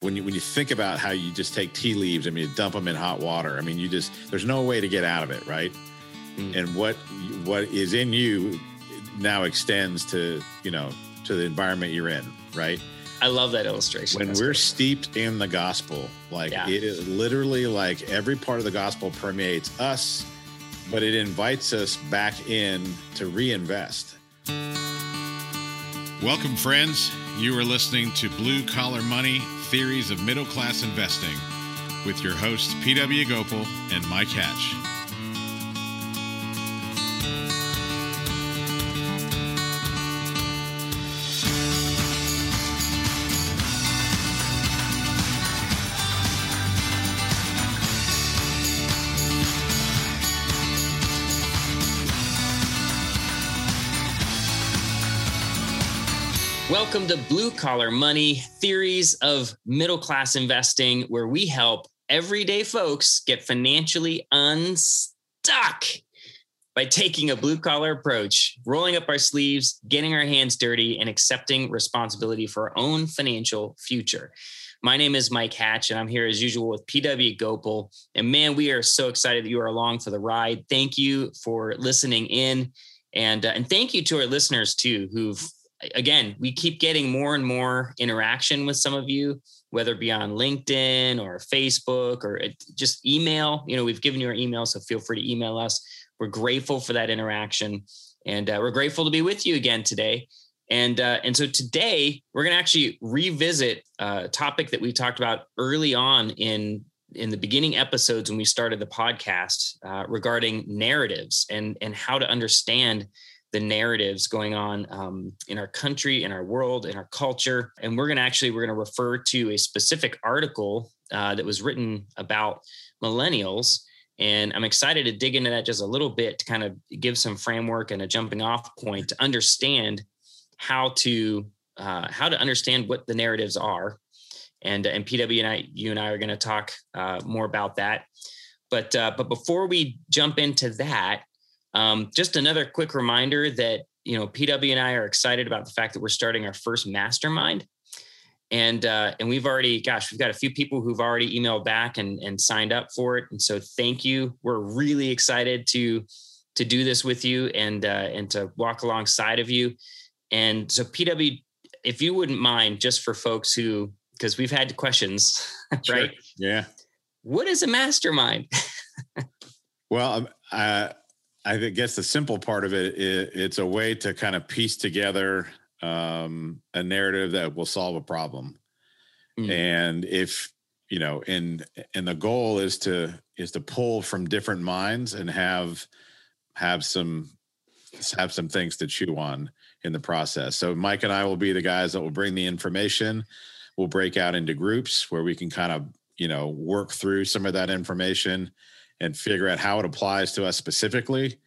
when you when you think about how you just take tea leaves, I mean, you dump them in hot water. I mean, you just there's no way to get out of it, right? Mm. And what what is in you now extends to you know to the environment you're in, right? I love that illustration. When That's we're great. steeped in the gospel, like yeah. it is literally like every part of the gospel permeates us, but it invites us back in to reinvest. Welcome, friends. You are listening to Blue Collar Money Theories of Middle Class Investing with your hosts, P.W. Gopal and Mike Hatch. Welcome to Blue Collar Money Theories of Middle Class Investing, where we help everyday folks get financially unstuck by taking a blue collar approach, rolling up our sleeves, getting our hands dirty, and accepting responsibility for our own financial future. My name is Mike Hatch, and I'm here as usual with PW Gopal. And man, we are so excited that you are along for the ride. Thank you for listening in. And, uh, and thank you to our listeners too, who've again, we keep getting more and more interaction with some of you, whether it be on LinkedIn or Facebook or just email. You know, we've given you our email, so feel free to email us. We're grateful for that interaction, and uh, we're grateful to be with you again today. And uh, and so today we're going to actually revisit a topic that we talked about early on in in the beginning episodes when we started the podcast uh, regarding narratives and and how to understand the narratives going on um, in our country, in our world, in our culture. And we're going to actually we're going to refer to a specific article uh, that was written about millennials. And I'm excited to dig into that just a little bit to kind of give some framework and a jumping off point to understand how to uh, how to understand what the narratives are. And and PW and I, you and I are going to talk uh, more about that. But uh, but before we jump into that, um, just another quick reminder that you know PW and I are excited about the fact that we're starting our first mastermind, and uh, and we've already, gosh, we've got a few people who've already emailed back and and signed up for it, and so thank you. We're really excited to to do this with you and uh, and to walk alongside of you. And so PW, if you wouldn't mind, just for folks who, because we've had questions, sure. right? Yeah. What is a mastermind? well, um, uh, I guess the simple part of it, it it's a way to kind of piece together um, a narrative that will solve a problem. Mm. And if you know, and and the goal is to is to pull from different minds and have have some have some things to chew on in the process. So Mike and I will be the guys that will bring the information. We'll break out into groups where we can kind of you know work through some of that information and figure out how it applies to us specifically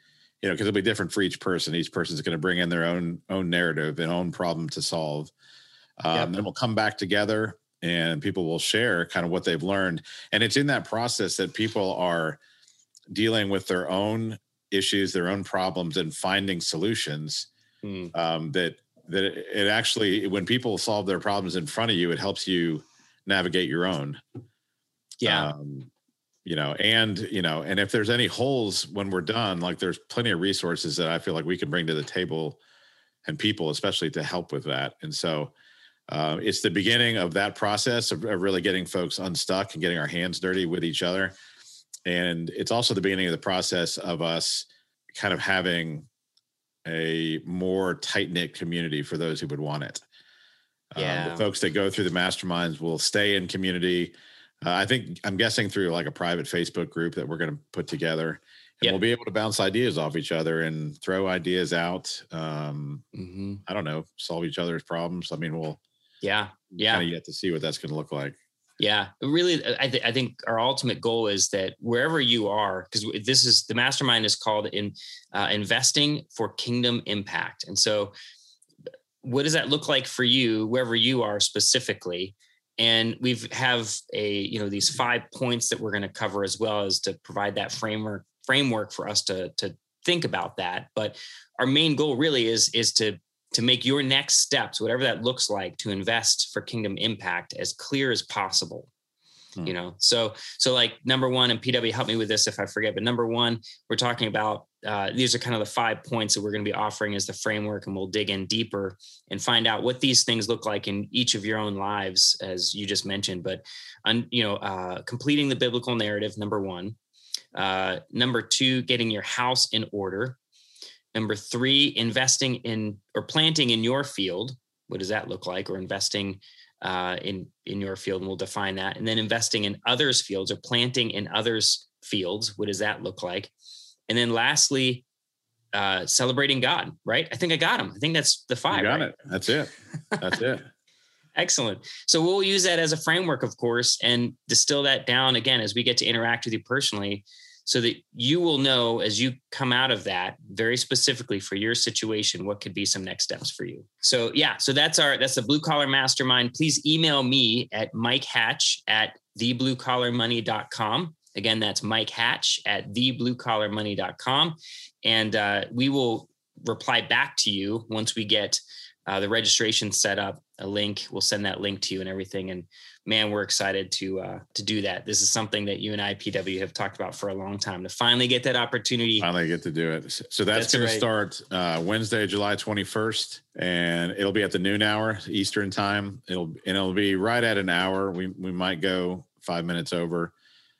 you know because it'll be different for each person. Each person's going to bring in their own own narrative and own problem to solve. Um, yep. then we'll come back together and people will share kind of what they've learned. And it's in that process that people are dealing with their own issues their own problems and finding solutions mm. um, that that it, it actually when people solve their problems in front of you it helps you navigate your own. Yeah. Um, you know and you know and if there's any holes when we're done like there's plenty of resources that i feel like we can bring to the table and people especially to help with that. And so uh, it's the beginning of that process of, of, really getting folks unstuck and getting our hands dirty with each other. And it's also the beginning of the process of us kind of having a more tight-knit community for those who would want it. Yeah. Um, the folks that go through the masterminds will stay in community uh, I think I'm guessing through like a private Facebook group that we're going to put together, and yep. we'll be able to bounce ideas off each other and throw ideas out. Um, mm-hmm. I don't know, solve each other's problems. I mean, we'll yeah, yeah, kind of yet to see what that's going to look like. Yeah, really, I, th- I think our ultimate goal is that wherever you are, because this is the mastermind is called in uh, investing for kingdom impact, and so what does that look like for you wherever you are specifically? And we've have a you know these mm-hmm. five points that we're going to cover as well as to provide that framework framework for us to to think about that but our main goal really is is to to make your next steps, whatever that looks like, to invest for kingdom impact as clear as possible. Hmm. You know, so so like number one, and PW help me with this if I forget, but number one, we're talking about uh, these are kind of the five points that we're going to be offering as the framework, and we'll dig in deeper and find out what these things look like in each of your own lives, as you just mentioned. But, on, you know, uh, completing the biblical narrative, number one. Uh, number two, getting your house in order. Number three, investing in or planting in your field. What does that look like? Or investing uh, in in your field, and we'll define that. And then investing in others' fields or planting in others' fields. What does that look like? And then lastly, uh, celebrating God. Right? I think I got him. I think that's the five. You got right? it. That's it. That's it. Excellent. So we'll use that as a framework, of course, and distill that down again as we get to interact with you personally so that you will know as you come out of that very specifically for your situation what could be some next steps for you. So yeah so that's our that's the blue collar mastermind. Please email me at mike hatch at thebluecollarmoney.com again that's mike hatch at thebluecollarmoney.com and uh, we will reply back to you once we get uh, the registration set up a link we'll send that link to you and everything and man, we're excited to uh, to do that. This is something that you and I, PW, have talked about for a long time to finally get that opportunity. Finally get to do it. So that's, that's going right. to start uh, Wednesday, July 21st, and it'll be at the noon hour Eastern time. It'll and it'll be right at an hour. We we might go five minutes over.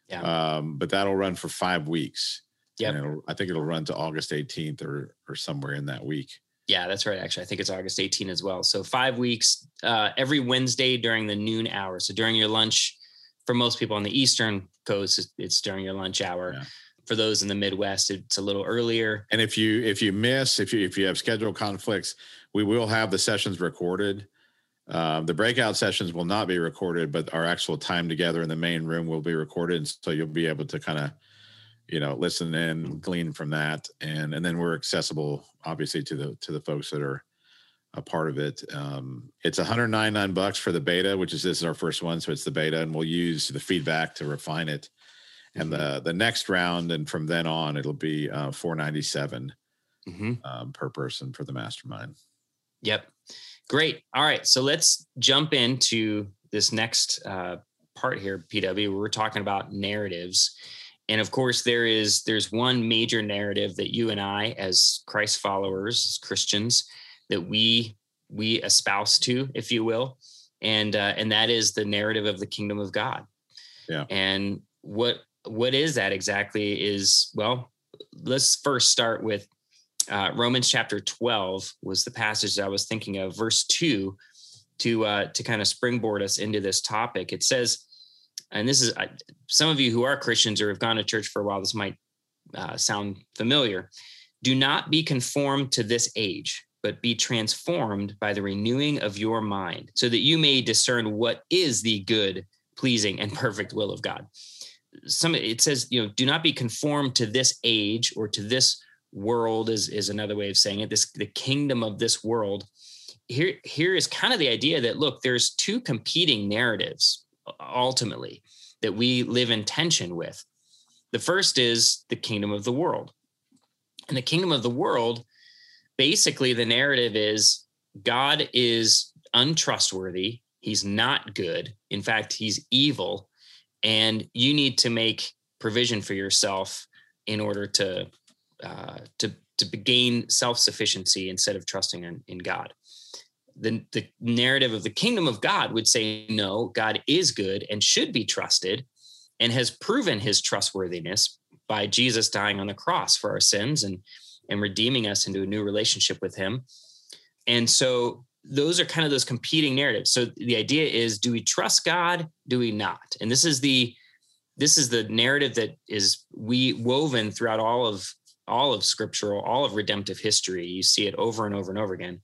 Yeah. Um, but that'll run for five weeks. Yeah. I think it'll run to August 18th or or somewhere in that week. Yeah, that's right. Actually, I think it's August 18 as well. So five weeks uh, every Wednesday during the noon hour. So during your lunch, for most people on the Eastern Coast, it's during your lunch hour. Yeah. For those in the Midwest, it's a little earlier. And if you if you miss if you if you have schedule conflicts, we will have the sessions recorded. Uh, the breakout sessions will not be recorded, but our actual time together in the main room will be recorded, and so you'll be able to kind of you know listen and glean from that and and then we're accessible obviously to the to the folks that are a part of it. Um, it's 199 bucks for the beta which is this is our first one so it's the beta and we'll use the feedback to refine it. And mm-hmm. the the next round and from then on it'll be uh, 497 mm-hmm. um, per person for the mastermind. Yep. Great. All right so let's jump into this next uh, part here pw we're talking about narratives and of course there is there's one major narrative that you and i as christ followers as christians that we we espouse to if you will. And uh, and that is the narrative of the kingdom of god. Yeah. And what what is that exactly is well let's first start with uh, romans chapter 12 was the passage that i was thinking of verse 2 to uh, to kind of springboard us into this topic. It says and this is some of you who are Christians or have gone to church for a while, this might uh, sound familiar. Do not be conformed to this age, but be transformed by the renewing of your mind, so that you may discern what is the good, pleasing, and perfect will of God. Some it says, you know, do not be conformed to this age or to this world is is another way of saying it. This the kingdom of this world. Here, here is kind of the idea that look, there's two competing narratives ultimately that we live in tension with. The first is the kingdom of the world. And the kingdom of the world, basically, the narrative is God is untrustworthy. He's not good. In fact, he's evil. And you need to make provision for yourself in order to, uh, to, to gain self sufficiency instead of trusting in, in God the, the narrative of the kingdom of God would say, no, God is good and should be trusted and has proven his trustworthiness by Jesus dying on the cross for our sins and, and redeeming us into a new relationship with him. And so those are kind of those competing narratives. So the idea is, do we trust God? Do we not? And this is the this is the narrative that is we woven throughout all of all of scriptural, all of redemptive history. You see it over and over and over again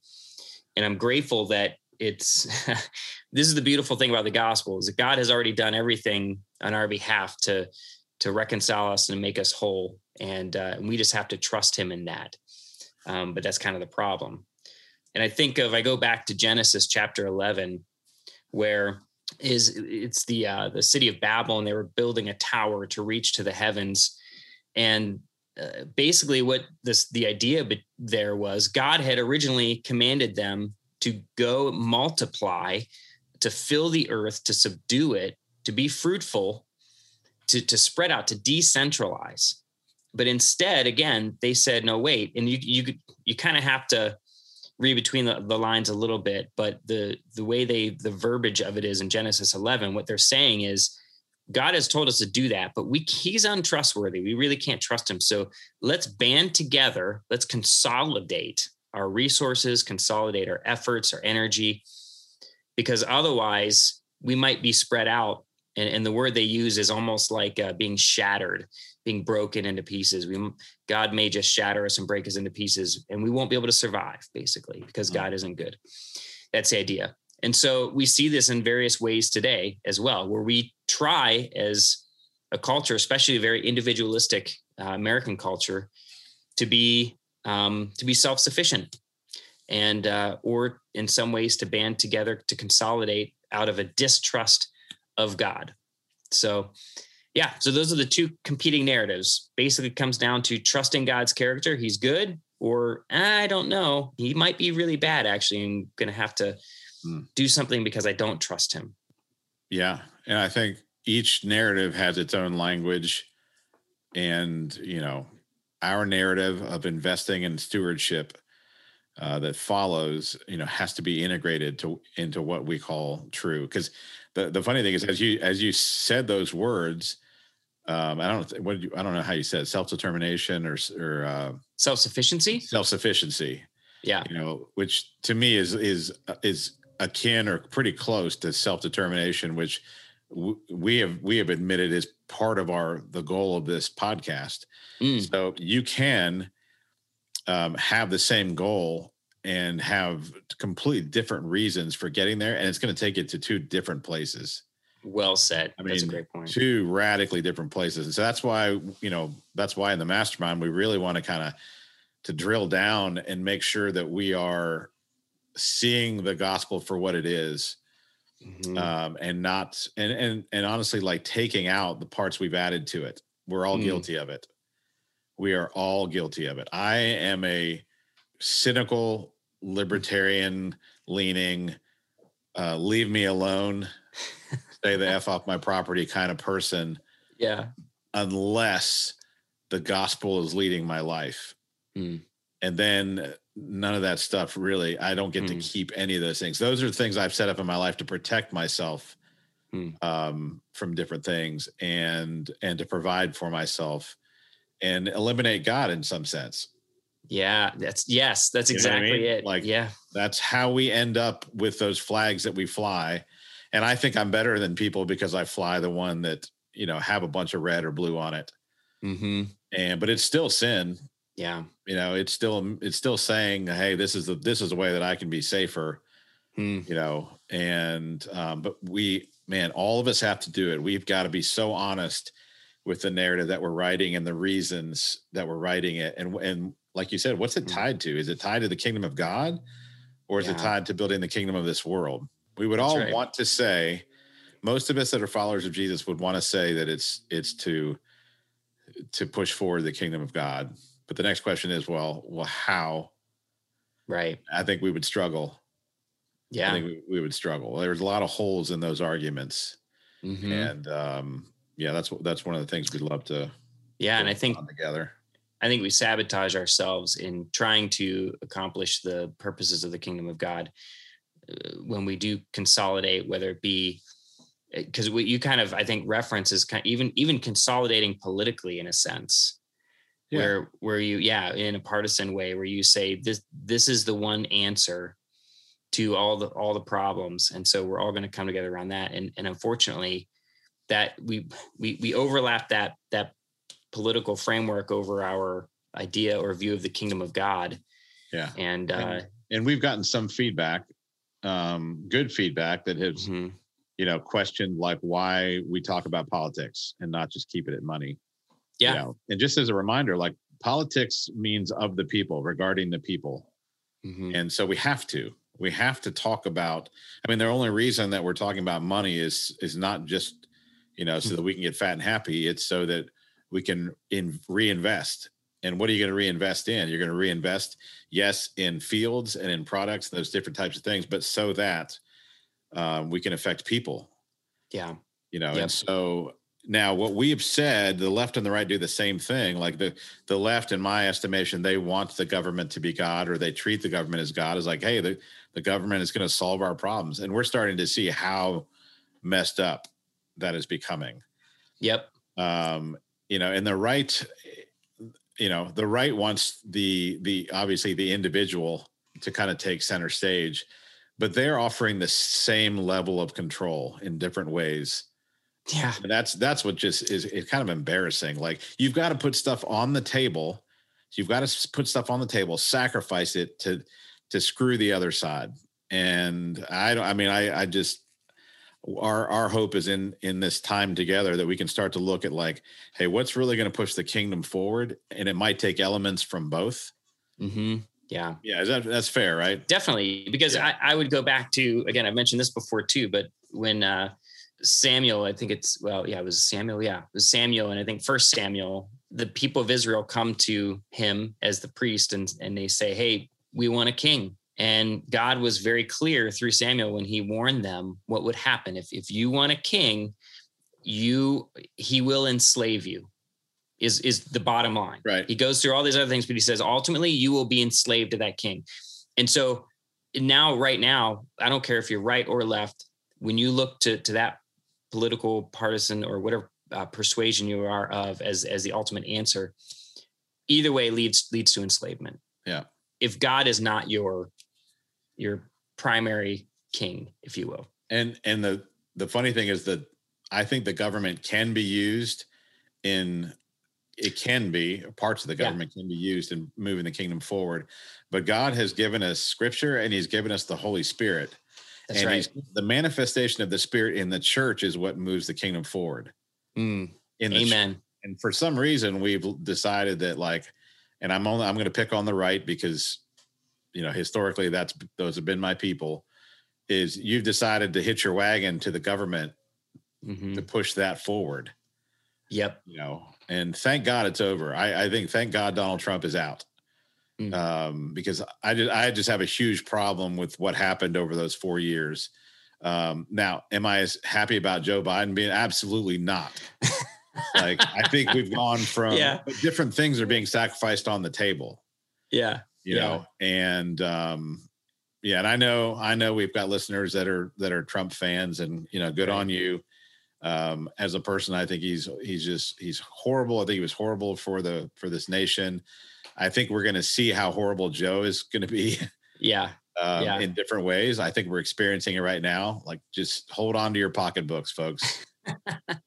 and i'm grateful that it's this is the beautiful thing about the gospel is that god has already done everything on our behalf to to reconcile us and make us whole and, uh, and we just have to trust him in that. Um, but that's kind of the problem. And i think of i go back to genesis chapter 11 where is it's the uh, the city of babel and they were building a tower to reach to the heavens. And uh, basically what this the idea there was god had originally commanded them to go multiply to fill the earth to subdue it to be fruitful to, to spread out to decentralize. But instead again they said no wait and you you you kind of have to read between the, the lines a little bit but the the way they the verbiage of it is in genesis 11 what they're saying is God has told us to do that, but we he's untrustworthy. We really can't trust him. So let's band together. Let's consolidate our resources, consolidate our efforts, our energy, because otherwise we might be spread out. And, and the word they use is almost like uh, being shattered, being broken into pieces. We God may just shatter us and break us into pieces, and we won't be able to survive, basically, because God isn't good. That's the idea. And so we see this in various ways today as well, where we try as a culture, especially a very individualistic uh, American culture, to be um, to be self sufficient, and uh, or in some ways to band together to consolidate out of a distrust of God. So, yeah, so those are the two competing narratives. Basically, comes down to trusting God's character; He's good, or I don't know, He might be really bad. Actually, I'm going to have to mm. do something because I don't trust him. Yeah. And I think each narrative has its own language. And, you know, our narrative of investing in stewardship uh, that follows, you know, has to be integrated to into what we call true. Because the, the funny thing is, as you as you said those words, um, I don't what you, I don't know how you said self determination or or uh, self sufficiency. Self sufficiency. Yeah, you know, which to me is is is akin or pretty close to self-determination which w- we have we have admitted is part of our the goal of this podcast. Mm. so you can um, have the same goal and have completely different reasons for getting there and it's going to take it to two different places. Well said. I mean, that's a great point. two radically different places. And so that's why you know that's why in the mastermind we really want to kind of to drill down and make sure that we are seeing the gospel for what it is, mm-hmm. um, and not and and and honestly like taking out the parts we've added to it we're all mm. guilty of it we are all guilty of it i am a cynical libertarian leaning uh, leave me alone stay the f off my property kind of person yeah unless the gospel is leading my life mm. and then none of that stuff really i don't get mm. to hmm. keep any of those things those are things i've set up in my life to protect myself mm. um, from different things and and to provide for myself and eliminate god in some sense yeah that's yes that's you exactly I mean? it like yeah that's how we end up with those flags that we fly and i think i'm better than people because i fly the one that you know have a bunch of red or blue on it mm-hmm. and but it's still sin yeah you know it's still it's still saying hey this is the this is the way that i can be safer hmm. you know and um but we man all of us have to do it we've got to be so honest with the narrative that we're writing and the reasons that we're writing it and and like you said what's it hmm. tied to is it tied to the kingdom of god or is yeah. it tied to building the kingdom of this world we would That's all right. want to say most of us that are followers of jesus would want to say that it's it's to to push forward the kingdom of god but the next question is, well, well, how? Right. I think we would struggle. Yeah. I think we, we would struggle. There's a lot of holes in those arguments. Mm-hmm. And um, yeah, that's that's one of the things we'd love to. Yeah, and I think together. I think we sabotage ourselves in trying to accomplish the purposes of the kingdom of God uh, when we do consolidate, whether it be because uh, what you kind of I think reference is kind of even even consolidating politically in a sense yeah. where where you yeah in a partisan way where you say this this is the one answer to all the all the problems. And so we're all going to come together around that. And and unfortunately that we we we overlap that that political framework over our idea or view of the kingdom of god. Yeah. And uh and, and we've gotten some feedback um good feedback that has mm-hmm. you know questioned like why we talk about politics and not just keep it at money yeah. You know? And just as a reminder, like politics means of the people, regarding the people. Mm-hmm. And so we have to. We have to talk about. I mean, the only reason that we're talking about money is is not just, you know, so that we can get fat and happy. It's so that we can in reinvest And what are you going to reinvest in? You're going to reinvest, yes, in fields and in products, and those different types of things, but so that um, we can affect people. Yeah. You know, Yep. and so now what we have said, the left and the right do the same thing. Like the the left, in my estimation, they want the government to be God, or they treat the government as God. Is like, hey, the the government is going to solve our problems, and we're starting to see how messed up that is becoming. Yep. Um, you know, and the right, you know, the right wants the the obviously the individual to kind of take center stage, but they're offering the same level of control in different ways. Yeah. And that's that's what just is, is kind of embarrassing. Like you've got to put stuff on the table. You've got to put stuff on the table, sacrifice it to to screw the other side. And I don't. I mean, I I just our our hope is in in this time together that we can start to look at like, hey, what's really going to push the kingdom forward? And it might take elements from both. Mm-hmm. Yeah. Yeah, is that that's fair, right? Definitely. Because Yeah. I, I would go back to, again, I've mentioned this before too, but when uh, Samuel, I think it's, well, yeah, it was Samuel. Yeah. It was Samuel. And I think first Samuel, the people of Israel come to him as the priest and, and they say, Hey, we want a king. And God was very clear through Samuel when he warned them what would happen. If, if you want a king, you, he will enslave you is, is the bottom line. Right. He goes through all these other things, but he says, ultimately you will be enslaved to that king. And so now, right now, I don't care if you're right or left, when you look to, to that political partisan or whatever uh, persuasion you are of as, as the ultimate answer, either way leads, leads to enslavement. Yeah. If God is not your, your primary king, if you will. And and the the funny thing is that I think the government can be used in it can be parts of the Yeah. government can be used in moving the kingdom forward. But God has given us scripture and he's given us the Holy Spirit. That's and right. the manifestation of the spirit in the church is what moves the kingdom forward. Mm, In the church. amen. and for some reason we've decided that like and i'm only i'm going to pick on the right because you know historically that's those have been my people is you've decided to hitch your wagon to the government Mhm. to push that forward Yep. you know and thank god it's over i i think thank god donald trump is out Mm. um because i did i just have a huge problem with what happened over those four years um now am i as happy about joe biden being absolutely not like i think we've gone from Yeah. different things are being sacrificed on the table Yeah. you Yeah. know and um yeah and i know i know we've got listeners that are that are trump fans and you know good Right. on you um as a person i think he's he's just he's horrible. I think he was horrible for the for this nation. I think we're going to see how horrible joe is going to be Yeah. um, Yeah. in different ways. I think we're experiencing it right now. Like just hold on to your pocketbooks folks.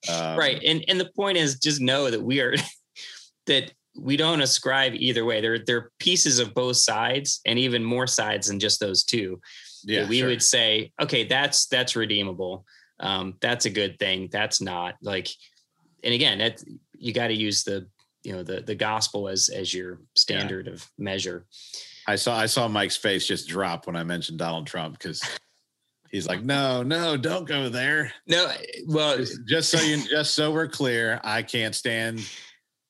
Um, right and and the point is just know that we are that we don't ascribe either way. There there are pieces of both sides and even more sides than just those two. Yeah we sure. would say okay that's that's redeemable um that's a good thing that's not like and again that you got to use the you know the the gospel as as your standard of measure I saw I saw Mike's face just drop when I mentioned Donald Trump because he's like, no, no, don't go there. no well Just, just so you, just so we're clear, I can't stand,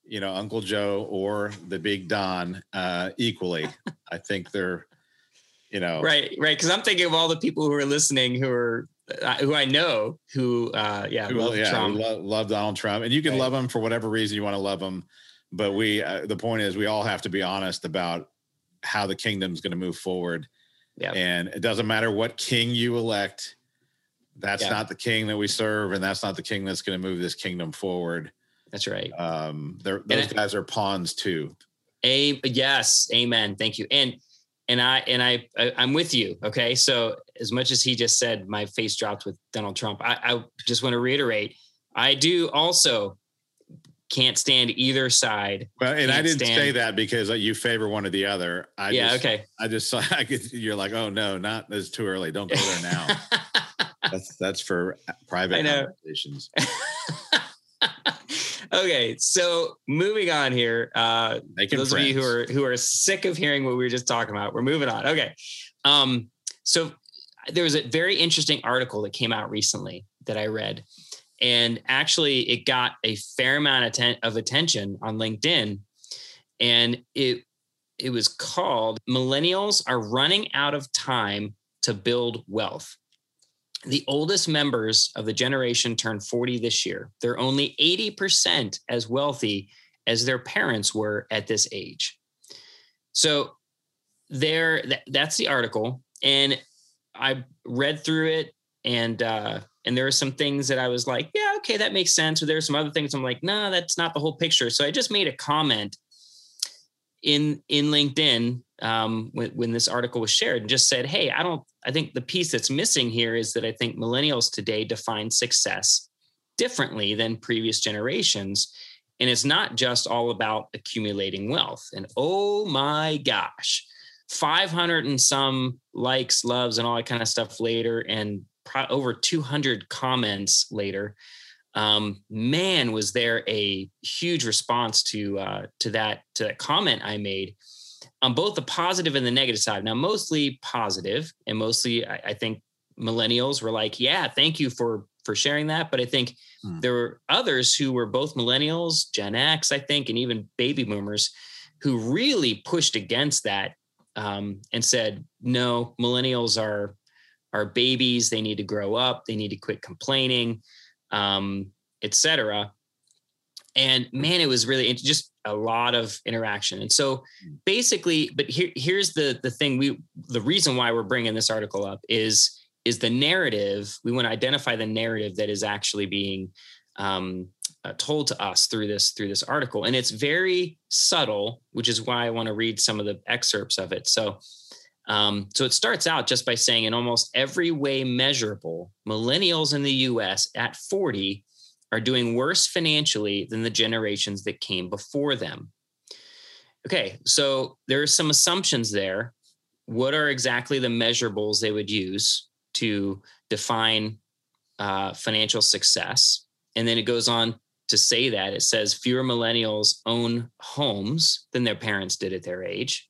you know, Uncle Joe or the Big Don uh, equally. I think they're, you know, right right because i'm thinking of all the people who are listening who are uh, who i know who uh yeah who, love yeah, trump lo- love Donald Trump, and you can Right. love him for whatever reason you want to love him. But we, uh, the point is, we all have to be honest about how the kingdom's going to move forward. Yeah. And it doesn't matter what king you elect. That's Yeah. not the king that we serve, and that's not the king that's going to move this kingdom forward. that's right Um, those guys are pawns too. A yes, amen. Thank you. And and I and I, I I'm with you. Okay, so as much as he just said, my face dropped with Donald Trump. I, I just want to reiterate, I do also can't stand either side. Well, and I didn't say that because uh, you favor one or the other. I yeah. just, okay. I just saw. I could, you're like, oh no, not. It's too early. Don't go there now. that's that's for private conversations. okay, so moving on here. Uh, Making those of you who are who are sick of hearing what we were just talking about, we're moving on. Okay. Um, so there was a very interesting article that came out recently that I read, and actually it got a fair amount of, atten- of attention on LinkedIn. and it it was called millennials are running out of time to build wealth the oldest members of the generation turned 40 this year. They're only 80% as wealthy as their parents were at this age. So there that's the article and i read through it and uh and there were some things that i was like yeah okay that makes sense or there are some other things i'm like no that's not the whole picture. So i just made a comment in in linkedin um, when, when this article was shared and just said hey i don't i think the piece that's missing here is that i think millennials today define success differently than previous generations and it's not just all about accumulating wealth and oh my gosh 500 and some likes, loves, and all that kind of stuff later, and pro- over 200 comments later. Um, man, was there a huge response to uh, to that to that comment I made on both the positive and the negative side. Now, mostly positive, and mostly I, I think millennials were like, "Yeah, thank you for for sharing that." But I think hmm. there were others who were both millennials, Gen X, I think, and even baby boomers who really pushed against that um, and said, no, millennials are are babies. They need to grow up. They need to quit complaining, um, etc. And man, it was really just a lot of interaction. And so basically, but here, here's the the thing. We the reason why we're bringing this article up is is the narrative. We want to identify the narrative that is actually being um, uh, told to us through this through this article and it's very subtle which is why i want to read some of the excerpts of it so um, so it starts out just by saying in almost every way measurable millennials in the us at 40 are doing worse financially than the generations that came before them okay so there are some assumptions there what are exactly the measurables they would use to define uh, financial success and then it goes on to say that. It says fewer millennials own homes than their parents did at their age.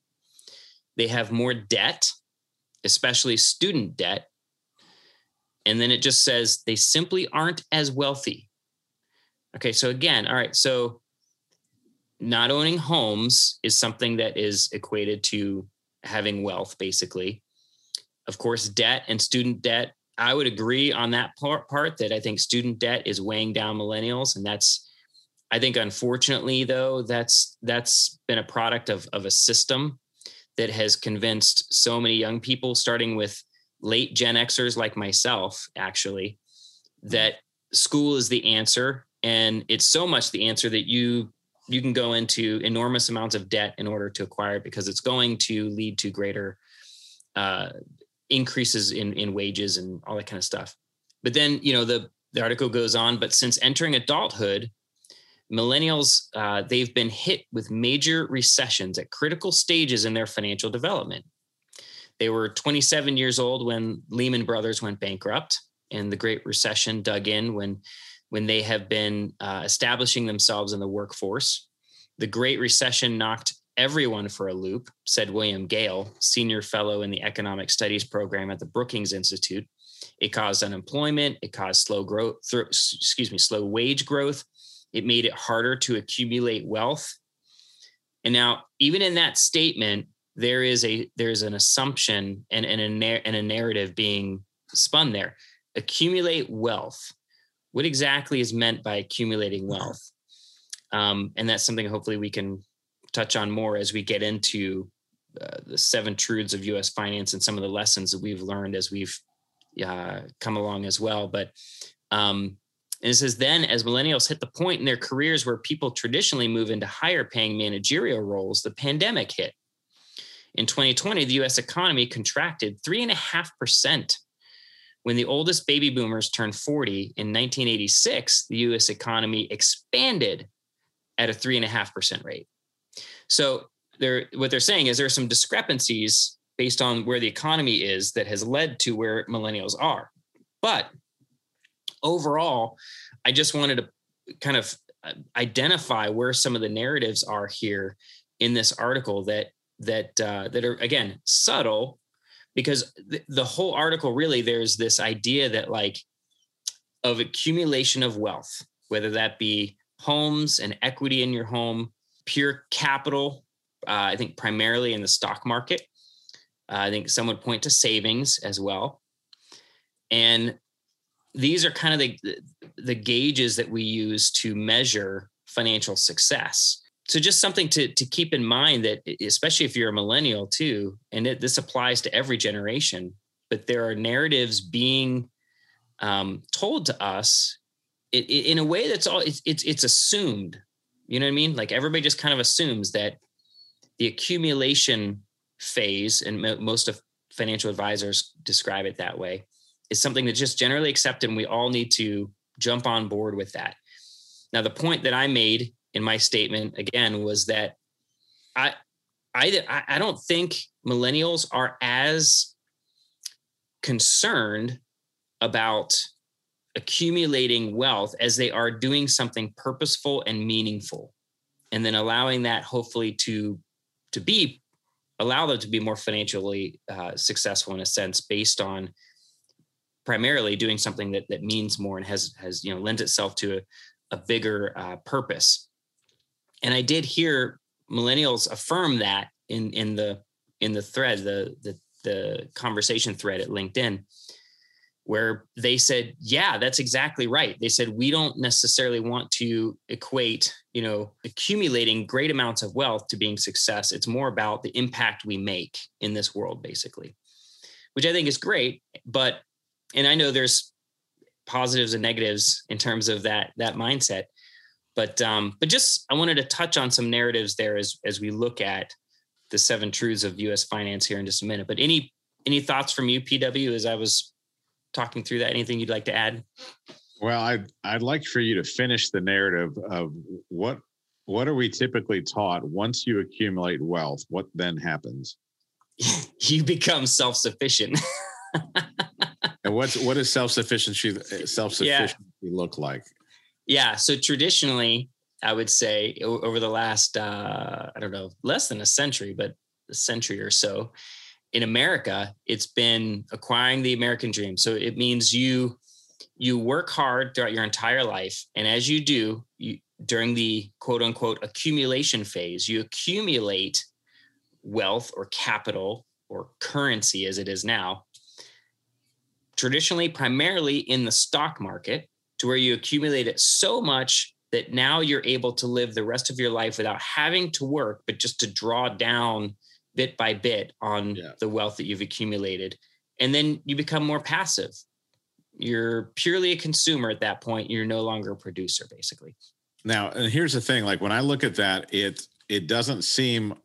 They have more debt, especially student debt. And then it just says they simply aren't as wealthy. Okay, so again, all right, so not owning homes is something that is equated to having wealth, basically. Of course, debt and student debt I would agree on that part, part that I think student debt is weighing down millennials, and that's I think unfortunately though that's that's been a product of of a system that has convinced so many young people, starting with late Gen Xers like myself, actually, that school is the answer, and it's so much the answer that you you can go into enormous amounts of debt in order to acquire it because it's going to lead to greater uh, increases in in wages and all that kind of stuff. But then you know the the article goes on. But since entering adulthood, millennials uh, they've been hit with major recessions at critical stages in their financial development. They were 27 years old when Lehman Brothers went bankrupt, and the Great Recession dug in when when they have been uh, establishing themselves in the workforce. The Great Recession knocked everyone for a loop, said William Gale, senior fellow in the economic studies program at the Brookings Institute. It caused unemployment, it caused slow growth, th- excuse me, slow wage growth. It made it harder to accumulate wealth. And now, even in that statement, there is a there's an assumption and, and, a, and a narrative being spun there. Accumulate wealth. What exactly is meant by accumulating wealth? Um, and that's something hopefully we can touch on more as we get into uh, the seven truths of U.S. finance and some of the lessons that we've learned as we've uh, come along as well. But um, and it says then, as millennials hit the point in their careers where people traditionally move into higher paying managerial roles, the pandemic hit. In 2020, the US economy contracted 3.5%. When the oldest baby boomers turned 40 in 1986, the US economy expanded at a 3.5% rate. So they're what they're saying is there are some discrepancies based on where the economy is that has led to where millennials are. But overall, I just wanted to kind of uh, identify where some of the narratives are here in this article that that uh, that are again subtle because th- the whole article really there's this idea that like of accumulation of wealth whether that be homes and equity in your home pure capital. Uh, I think primarily in the stock market. Uh, I think some would point to savings as well. And these are kind of the, the gauges that we use to measure financial success. So just something to, to keep in mind that especially if you're a millennial too, and it, this applies to every generation, but there are narratives being um, told to us it, it, in a way that's all it's, it's it's assumed. You know what I mean? Like everybody just kind of assumes that the accumulation phase, and most of financial advisors describe it that way, is something that's just generally accepted, and we all need to jump on board with that. Now, the point that I made in my statement again was that I I I don't think millennials are as concerned about accumulating wealth as they are doing something purposeful and meaningful and then allowing that hopefully to to be allow them to be more financially uh, successful in a sense based on primarily doing something that that means more and has has you know lends itself to a, a bigger uh, purpose and i did hear millennials affirm that in in the in the thread the the the conversation thread at linkedin where they said, yeah, that's exactly right. They said, we don't necessarily want to equate, you know, accumulating great amounts of wealth to being success. It's more about the impact we make in this world, basically, which I think is great. But, and I know there's positives and negatives in terms of that, that mindset. But, um, but just, I wanted to touch on some narratives there as, as we look at the seven truths of US finance here in just a minute. But any, any thoughts from you, PW, as I was talking through that. Anything you'd like to add? Well, I'd I'd like for you to finish the narrative of what what are we typically taught once you accumulate wealth? What then happens? you become self sufficient. what's what does self sufficiency self sufficiency yeah. look like? Yeah. So traditionally, I would say over the last uh, I don't know less than a century, but a century or so, in America, it's been acquiring the American dream. So it means you you work hard throughout your entire life, and as you do, you, during the quote unquote accumulation phase, you accumulate wealth or capital or currency as it is now. Traditionally, primarily in the stock market, to where you accumulate it so much that now you're able to live the rest of your life without having to work, but just to draw down bit by bit on yeah. the wealth that you've accumulated. And then you become more passive. You're purely a consumer at that point. You're no longer a producer, basically. Now, and here's the thing: like when I look at that, it it doesn't seem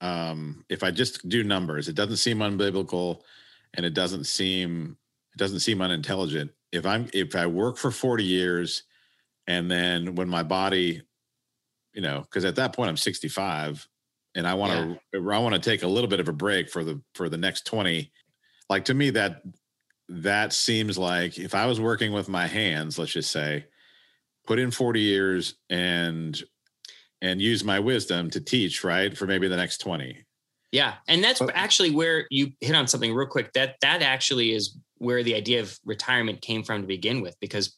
um if I just do numbers, it doesn't seem unbiblical and it doesn't seem doesn't seem unintelligent. If I'm if I work for 40 years and then when my body, you know, because at that point I'm 65 and I want to yeah. I want to take a little bit of a break for the for the next 20 like to me that that seems like if I was working with my hands let's just say put in 40 years and and use my wisdom to teach right for maybe the next 20 yeah and that's actually where you hit on something real quick that that actually is where the idea of retirement came from to begin with because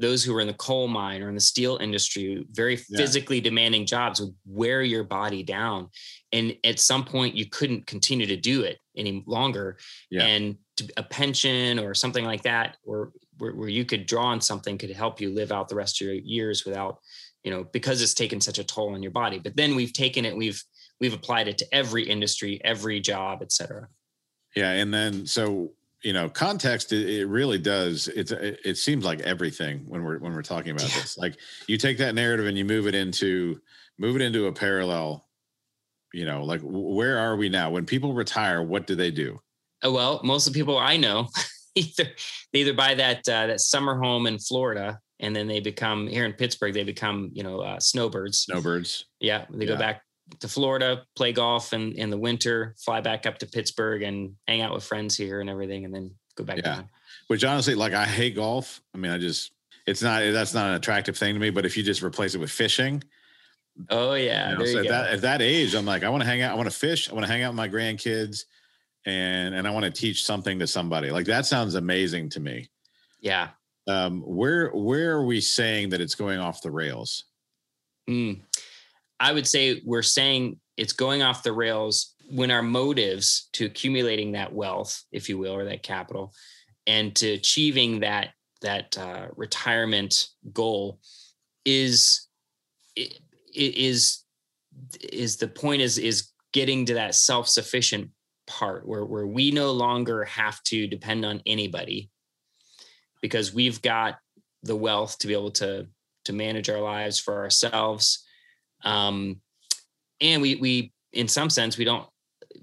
those who were in the coal mine or in the steel industry, very physically demanding jobs would wear your body down. And at some point, you couldn't continue to do it any longer. Yeah. And a pension or something like that, or where, where you could draw on something could help you live out the rest of your years without, you know, because it's taken such a toll on your body. But then we've taken it, we've we've applied it to every industry, every job, et cetera. Yeah. And then so you know context it, it, really does it's it, it, seems like everything when we're when we're talking about yeah. this. Like you take that narrative and you move it into move it into a parallel you know like where are we now? When people retire what do they do? Oh, well most of the people i know either they either buy that uh, that summer home in florida and then they become here in pittsburgh they become you know uh, snowbirds. Snowbirds. Yeah they yeah. go back to Florida, play golf in, in the winter, fly back up to Pittsburgh and hang out with friends here and everything, and then go back yeah. down. Which honestly, like I hate golf. I mean, I just it's not that's not an attractive thing to me. But if you just replace it with fishing, oh yeah, you know, so at that at that age, I'm like, I want to hang out, I want to fish, I want to hang out with my grandkids, and and I want to teach something to somebody. Like that sounds amazing to me. Yeah. Um, where where are we saying that it's going off the rails? Mm. I would say we're saying it's going off the rails when our motives to accumulating that wealth, if you will, or that capital, and to achieving that that uh, retirement goal is is is the point is is getting to that self-sufficient part where where we no longer have to depend on anybody because we've got the wealth to be able to to manage our lives for ourselves um and we we in some sense we don't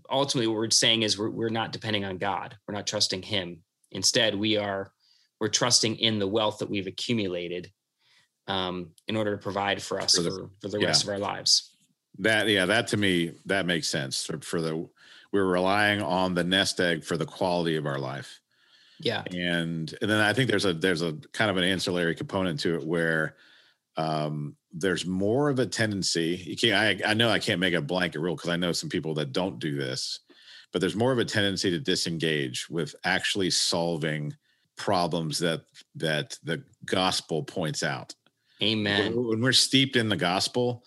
ultimately what we're saying is we're, we're not depending on god we're not trusting him instead we are we're trusting in the wealth that we've accumulated um, in order to provide for us for the, for, for the yeah. rest of our lives. That yeah, that to me that makes sense for, for the we're relying on the nest egg for the quality of our life. Yeah, and and then I think there's a there's a kind of an ancillary component to it where um, there's more of a tendency. You can't. I, I know I can't make a blanket rule because I know some people that don't do this, but there's more of a tendency to disengage with actually solving problems that that the gospel points out. Amen. When, when we're steeped in the gospel,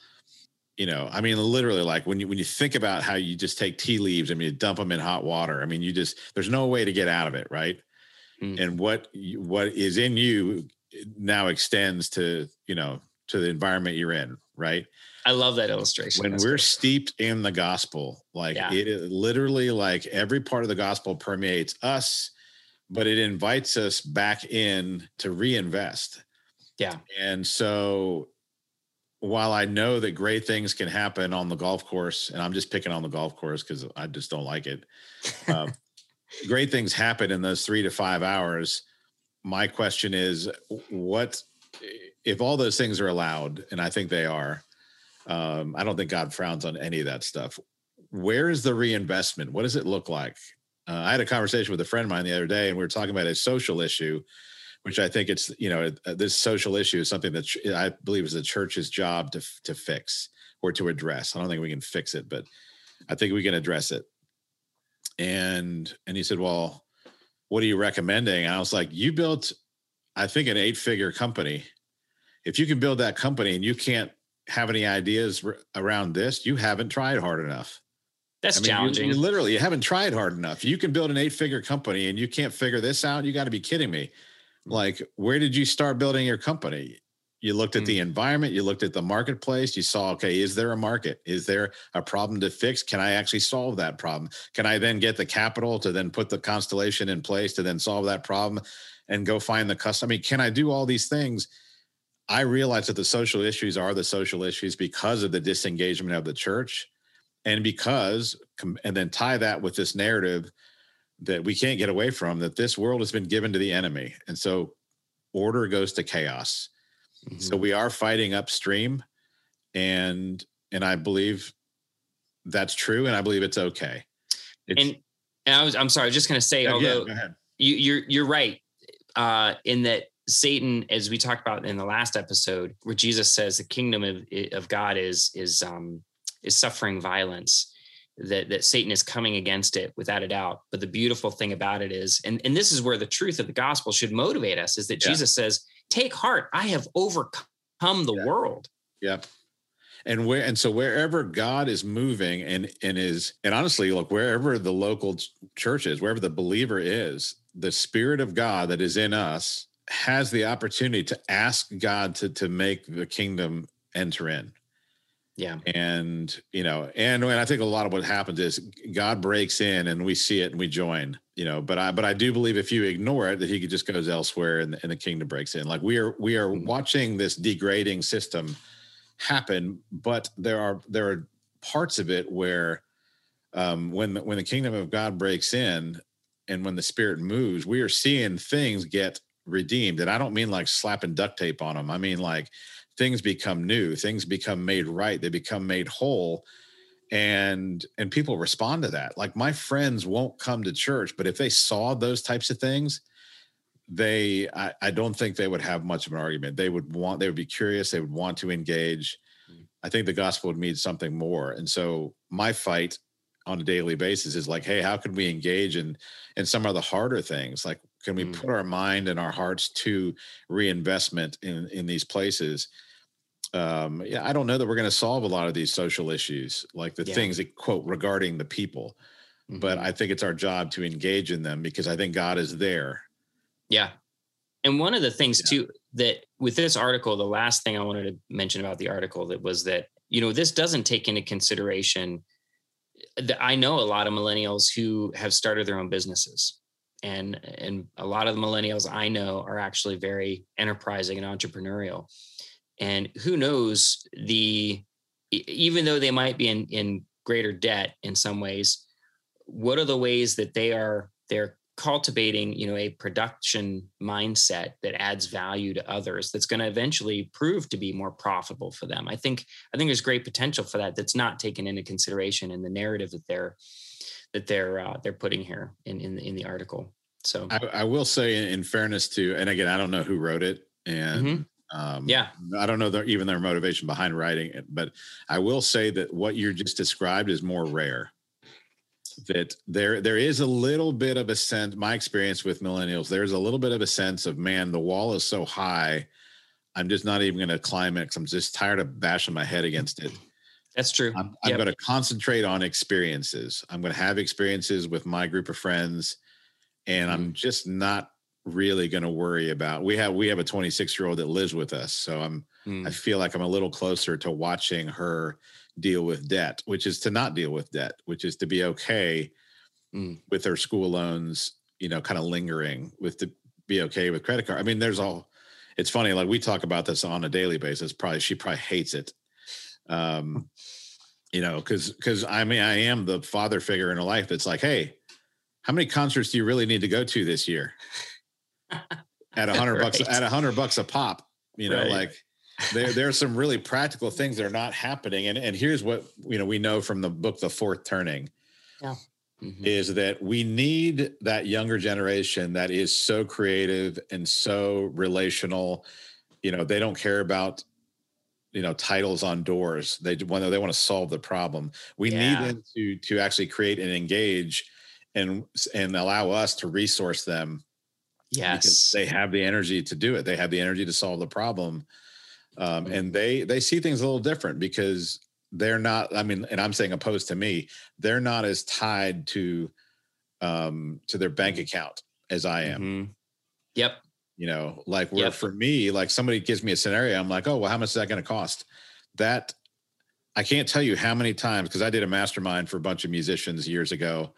you know, I mean, literally, like when you when you think about how you just take tea leaves, I mean, you dump them in hot water. I mean, you just there's no way to get out of it, right? Mm. And what what is in you now extends to you know to the environment you're in, right? I love that illustration. When That's we're steeped in the gospel, like yeah. it is literally like every part of the gospel permeates us, but it invites us back in to reinvest. Yeah. And so while I know that great things can happen on the golf course, and I'm just picking on the golf course because I just don't like it. Uh, great things happen in those three to five hours. My question is, what if all those things are allowed? And I think they are. Um, I don't think God frowns on any of that stuff. Where is the reinvestment? What does it look like? Uh, I had a conversation with a friend of mine the other day, and we were talking about a social issue which I think it's you know uh, this social issue is something that I believe is the church's job to to fix or to address. I don't think we can fix it, but I think we can address it. And and he said, "Well, what are you recommending?" And I was like, "You built, I think, an eight figure company. If you can build that company and you can't have any ideas around this, you haven't tried hard enough." That's I mean, challenging. You, you literally, you haven't tried hard enough. You can build an eight figure company and you can't figure this out. You got to be kidding me like where did you start building your company you looked at mm. the environment you looked at the marketplace you saw okay is there a market is there a problem to fix can i actually solve that problem can i then get the capital to then put the constellation in place to then solve that problem and go find the customer i mean can i do all these things i realize that the social issues are the social issues because of the disengagement of the church and because and then tie that with this narrative that we can't get away from that this world has been given to the enemy. And so order goes to chaos. Mm-hmm. so we are fighting upstream and and i believe that's true and i believe it's okay. It's, and, and, i was i'm sorry i was just going to say although you, you're you're right uh in that satan as we talked about in the last episode where jesus says the kingdom of, of god is is um is suffering violence that that Satan is coming against it without a doubt. But the beautiful thing about it is, and, and this is where the truth of the gospel should motivate us, is that yeah. Jesus says, Take heart, I have overcome the yeah. world. Yep. And where and so wherever God is moving and and is and honestly, look, wherever the local church is, wherever the believer is, the spirit of God that is in us has the opportunity to ask God to to make the kingdom enter in yeah. And, you know, and, and I think a lot of what happens is God breaks in and we see it and we join, you know, but I, but I do believe if you ignore it, that he could just goes elsewhere and, and the kingdom breaks in. Like we are, we are mm-hmm. watching this degrading system happen, but there are, there are parts of it where, um, when, the, when the kingdom of God breaks in and when the spirit moves, we are seeing things get redeemed. And I don't mean like slapping duct tape on them. I mean, like, things become new things become made right they become made whole and and people respond to that like my friends won't come to church but if they saw those types of things they I, I don't think they would have much of an argument they would want they would be curious they would want to engage mm. i think the gospel would mean something more and so my fight on a daily basis is like hey how can we engage in in some of the harder things like can we mm. put our mind and our hearts to reinvestment in in these places um, yeah, I don't know that we're going to solve a lot of these social issues, like the Yeah. things that quote regarding the people. But Mhm. I think it's our job to engage in them because I think God is there. Yeah. And one of the things Yeah. too that with this article, the last thing I wanted to mention about the article that was that, you know, this doesn't take into consideration that I know a lot of millennials who have started their own businesses. And and a lot of the millennials I know are actually very enterprising and entrepreneurial. And who knows the even though they might be in in greater debt in some ways, what are the ways that they are they're cultivating you know a production mindset that adds value to others that's going to eventually prove to be more profitable for them i think i think there's great potential for that that's not taken into consideration in the narrative that they're that they're uh, they're putting here in in, in the article so I, I will say, in, fairness to, and again, I don't know who wrote it, and Mhm. um, Yeah. I don't know their, even their motivation behind writing it, but I will say that what you just described is more rare. That there there is a little bit of a sense. My experience with millennials, there's a little bit of a sense of man, the wall is so high. I'm just not even going to climb it because I'm just tired of bashing my head against it. That's true I'm, I'm going to concentrate on experiences. I'm going to have experiences with my group of friends, and I'm just not really going to worry about. We have we have a 26 year old that lives with us, so I'm Mm. I feel like I'm a little closer to watching her deal with debt, which is to not deal with debt, which is to be okay Mm. with her school loans, you know, kind of lingering with to be okay with credit card. I mean, there's all. It's funny, like we talk about this on a daily basis. Probably she probably hates it. Um, you know, because because I mean, I am the father figure in her life that's like, hey, how many concerts do you really need to go to this year? At a hundred bucks, at a hundred bucks a pop, you know, Right. like there there are some really practical things that are not happening. And and here's what you know we know from the book The Fourth Turning Mhm. is that we need that younger generation that is so creative and so relational. You know, they don't care about you know titles on doors. They want they want to solve the problem. We Yeah. need them to to actually create and engage and and allow us to resource them because yes they have the energy to do it. They have the energy to solve the problem. Um, and they they see things a little different because they're not. I mean, and I'm saying opposed to me, they're not as tied to um, to their bank account as I am. Mhm. yep You know, like where Yep. for me, like somebody gives me a scenario, I'm like, oh well, how much is that going to cost? That I can't tell you how many times because I did a mastermind for a bunch of musicians years ago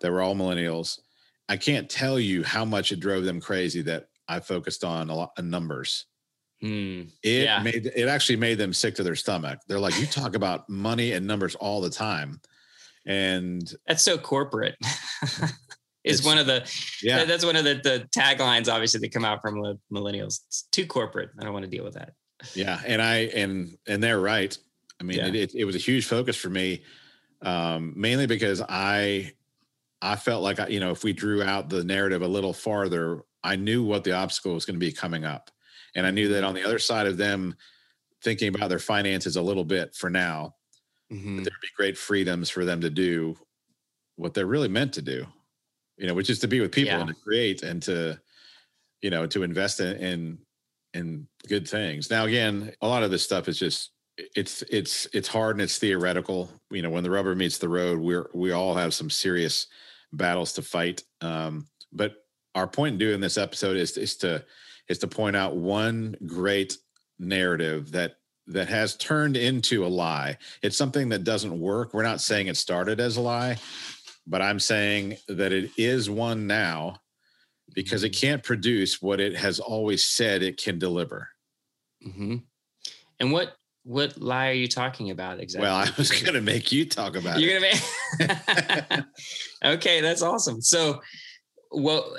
that were all millennials. I can't tell you how much it drove them crazy that I focused on a lot of numbers. Hmm. It Yeah. made it actually made them sick to their stomach. They're like, you talk about money and numbers all the time. And That's so corporate. is It's- one of the yeah, that- that's one of the, the taglines obviously that come out from mil- millennials. It's too corporate. I don't want to deal with that. yeah. And I and and they're right. I mean, Yeah. it, it, it was a huge focus for me, um, mainly because I I felt like I, you know, if we drew out the narrative a little farther, I knew what the obstacle was going to be coming up. And I knew that on the other side of them thinking about their finances a little bit for now, Mhm. there'd be great freedoms for them to do what they're really meant to do, you know, which is to be with people Yeah. and to create and to, you know, to invest in, in, in good things. Now, again, a lot of this stuff is just, it's, it's, it's hard and it's theoretical. You know, when the rubber meets the road, we're, we all have some serious battles to fight. Um, but our point in doing this episode is, is to, is to point out one great narrative that that has turned into a lie. It's something that doesn't work. We're not saying it started as a lie, but I'm saying that it is one now because it can't produce what it has always said it can deliver. Mhm. And what what lie are you talking about exactly? Well, I was going to make you talk about it. You're gonna make. okay. That's awesome. So, well,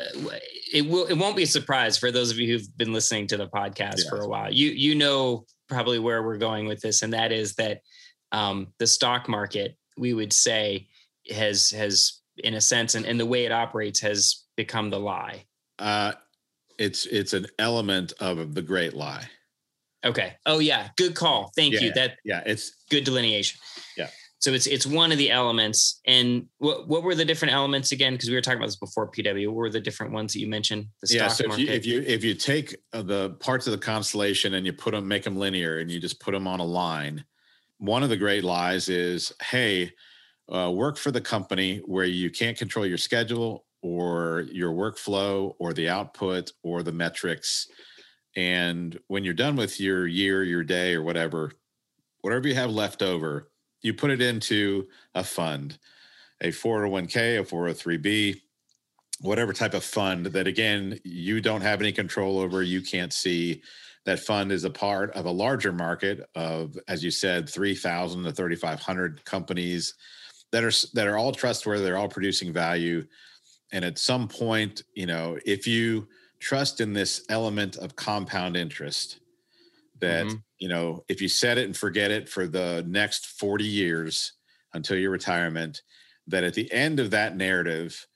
it will. It won't be a surprise for those of you who've been listening to the podcast for a while. You you know probably where we're going with this, and that is that um, the stock market, we would say, has has in a sense, and, and the way it operates has become the lie. Uh, it's it's an element of the great lie. Okay. Oh yeah, good call. Thank you. That Yeah, it's good delineation. Yeah. so it's it's one of the elements. And what what were the different elements again? Because we were talking about this before, PW. What were the different ones that you mentioned? The yeah. So if you, if you if you take uh, the parts of the constellation and you put them, make them linear, and you just put them on a line, one of the great lies is, hey, uh, work for the company where you can't control your schedule or your workflow or the output or the metrics. And when you're done with your year, your day, or whatever, whatever you have left over you put it into a fund, a 401k, a 403b, whatever type of fund that again you don't have any control over, you can't see. That fund is a part of a larger market of, as you said, 3,000 to 3,500 companies that are that are all trustworthy. They're all producing value, and at some point, you know, if you trust in this element of compound interest, that mm-hmm you know, if you set it and forget it for the next 40 years until your retirement, that at the end of that narrative,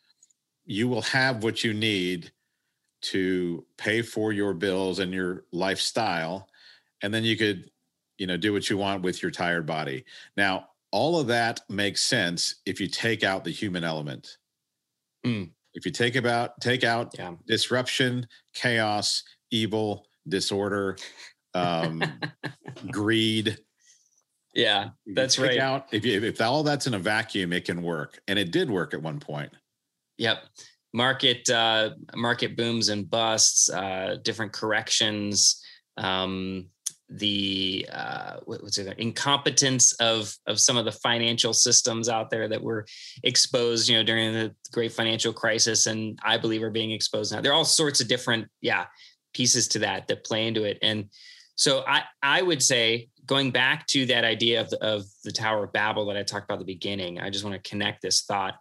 you will have what you need to pay for your bills and your lifestyle. And then you could, you know, do what you want with your tired body. Now, all of that makes sense if you take out the human element. Mm. If you take about take out yeah. disruption, chaos, evil, disorder, um, greed. Yeah, that's right. Out if you, if all that's in a vacuum, it can work, and it did work at one point. Yep, market uh, market booms and busts, uh, different corrections. Um, the uh, what's it incompetence of of some of the financial systems out there that were exposed you know during the great financial crisis and i believe are being exposed now there are all sorts of different yeah pieces to that that play into it and so I, I would say going back to that idea of the, of the Tower of Babel that I talked about at the beginning, I just want to connect this thought.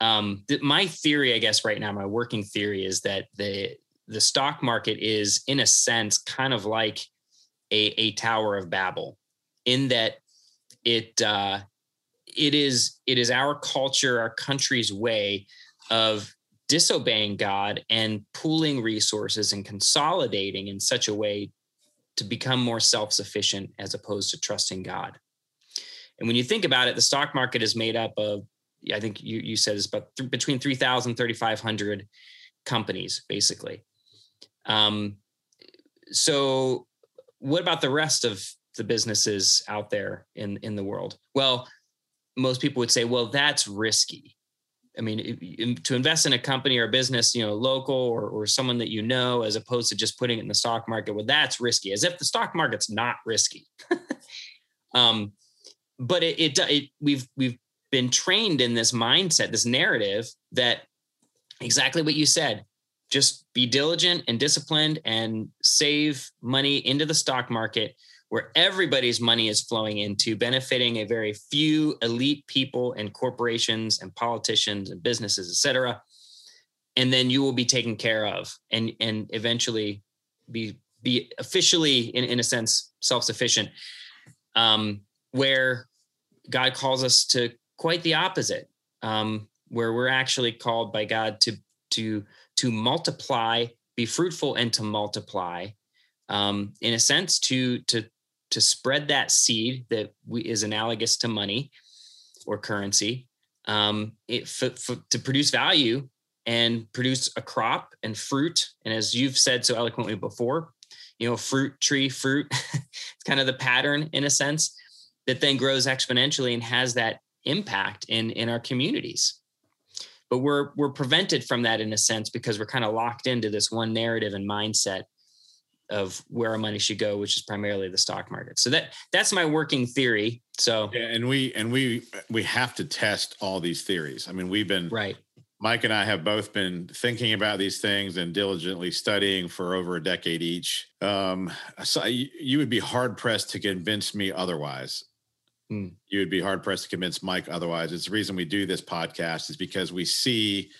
Um, th- my theory, I guess, right now, my working theory is that the the stock market is, in a sense, kind of like a, a Tower of Babel, in that it uh, it is it is our culture, our country's way of disobeying God and pooling resources and consolidating in such a way to become more self sufficient as opposed to trusting God. And when you think about it, the stock market is made up of, I think you, you said it's about th- between 3,000, 3,500 companies, basically. Um, so, what about the rest of the businesses out there in, in the world? Well, most people would say, well, that's risky. I mean, to invest in a company or a business, you know, local or, or someone that you know, as opposed to just putting it in the stock market, well, that's risky, as if the stock market's not risky. um, but it, it, it, we've we've been trained in this mindset, this narrative that exactly what you said. Just be diligent and disciplined and save money into the stock market where everybody's money is flowing into benefiting a very few elite people and corporations and politicians and businesses, et cetera. And then you will be taken care of and, and eventually be, be officially, in, in a sense, self-sufficient, um, where God calls us to quite the opposite, um, where we're actually called by God to, to, to multiply, be fruitful and to multiply, um, in a sense, to, to to spread that seed that we, is analogous to money or currency um, it, to produce value and produce a crop and fruit. And as you've said so eloquently before you know fruit tree fruit it's kind of the pattern in a sense that then grows exponentially and has that impact in in our communities but we're we're prevented from that in a sense because we're kind of locked into this one narrative and mindset of where our money should go, which is primarily the stock market. So that that's my working theory. So yeah, and we and we we have to test all these theories. I mean, we've been right. Mike and I have both been thinking about these things and diligently studying for over a decade each. Um, so you would be hard pressed to convince me otherwise. Mm. You would be hard pressed to convince Mike otherwise. It's the reason we do this podcast is because we see.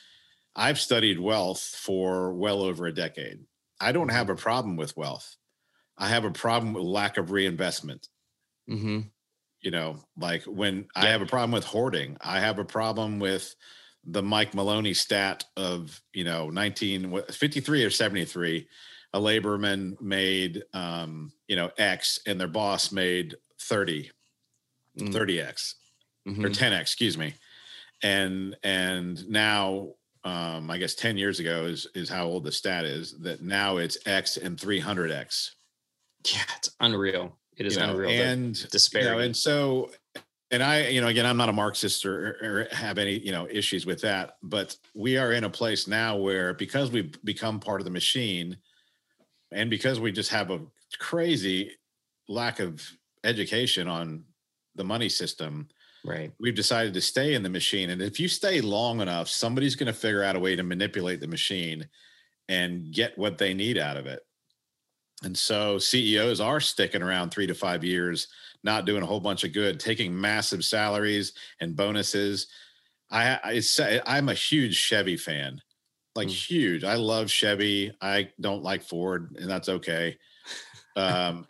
I've studied wealth for well over a decade. I don't have a problem with wealth. I have a problem with lack of reinvestment. Mm-hmm. You know, like when yeah. I have a problem with hoarding, I have a problem with the Mike Maloney stat of, you know, 1953 or 73, a laborman made, um, you know, X and their boss made 30, mm. 30X. mm-hmm. or 10x, excuse me. And and now um, I guess 10 years ago is is how old the stat is that now it's X and 300X. Yeah, it's unreal. It is you know, unreal. And disparity. You know, and so and I, you know, again, I'm not a Marxist or, or, have any, you know, issues with that, but we are in a place now where because we've become part of the machine and because we just have a crazy lack of education on the money system, right. we've decided to stay in the machine and if you stay long enough somebody's going to figure out a way to manipulate the machine and get what they need out of it. And so ceos are sticking around three to five years not doing a whole bunch of good taking massive salaries and bonuses. I it's i'm a huge chevy fan like mm. huge. I love chevy. I don't like ford and that's okay. Um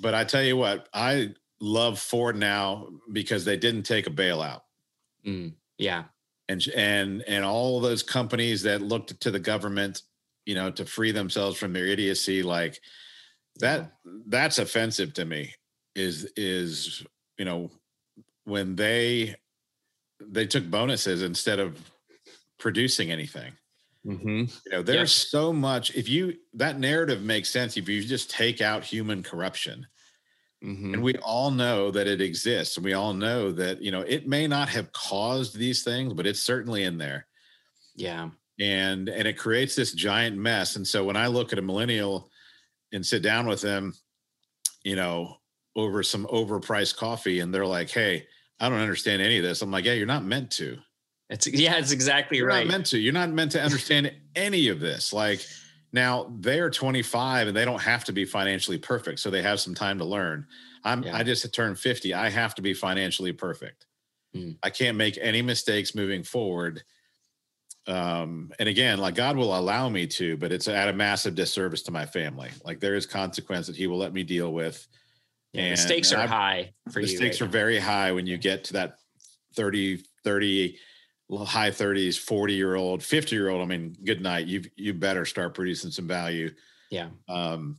but i tell you what i love Ford now because they didn't take a bailout. Mm, yeah. And and and all those companies that looked to the government, you know, to free themselves from their idiocy, like that that's offensive to me. Is is you know when they they took bonuses instead of producing anything. Mm-hmm. You know, there's so much. If you that narrative makes sense, if you just take out human corruption, Mm-hmm. And we all know that it exists. And We all know that, you know, it may not have caused these things, but it's certainly in there. Yeah. And and it creates this giant mess. And so when I look at a millennial and sit down with them, you know, over some overpriced coffee and they're like, "Hey, I don't understand any of this." I'm like, "Yeah, you're not meant to." It's yeah, it's exactly right. you're right. Not meant to. You're not meant to understand any of this. Like now they're 25 and they don't have to be financially perfect, so they have some time to learn. I'm yeah. I just turned 50. I have to be financially perfect. Mm. I can't make any mistakes moving forward. Um, and again, like God will allow me to, but it's at a massive disservice to my family. Like there is consequence that He will let me deal with. Yeah, and the stakes are high for the you. The stakes right are very high when you get to that 30, 30 high 30s 40 year old 50 year old i mean good night. You you better start producing some value yeah. um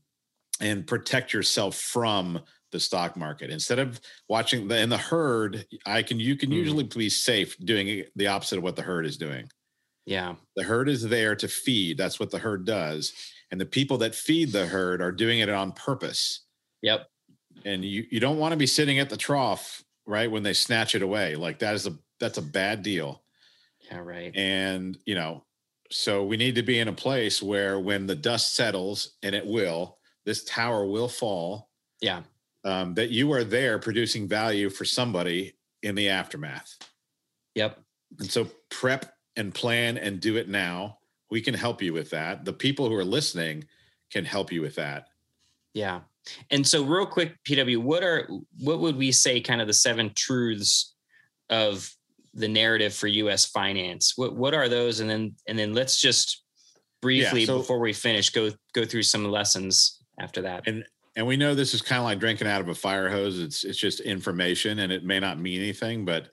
and protect yourself from the stock market. Instead of watching the in the herd i can you can mm. usually be safe doing the opposite of what the herd is doing. Yeah. The herd is there to feed. That's what the herd does. And the people that feed the herd are doing it on purpose. Yep. And you you don't want to be sitting at the trough right when they snatch it away. Like that is a that's a bad deal yeah, right. And, you know, so we need to be in a place where when the dust settles, and it will, this tower will fall. Yeah. Um, that you are there producing value for somebody in the aftermath. Yep. And so prep and plan and do it now. We can help you with that. The people who are listening can help you with that. Yeah. And so real quick, PW, what are what would we say kind of the seven truths of the narrative for U.S. finance. What what are those? And then and then let's just briefly yeah, so, before we finish go go through some lessons after that. And and we know this is kind of like drinking out of a fire hose. It's it's just information, and it may not mean anything. But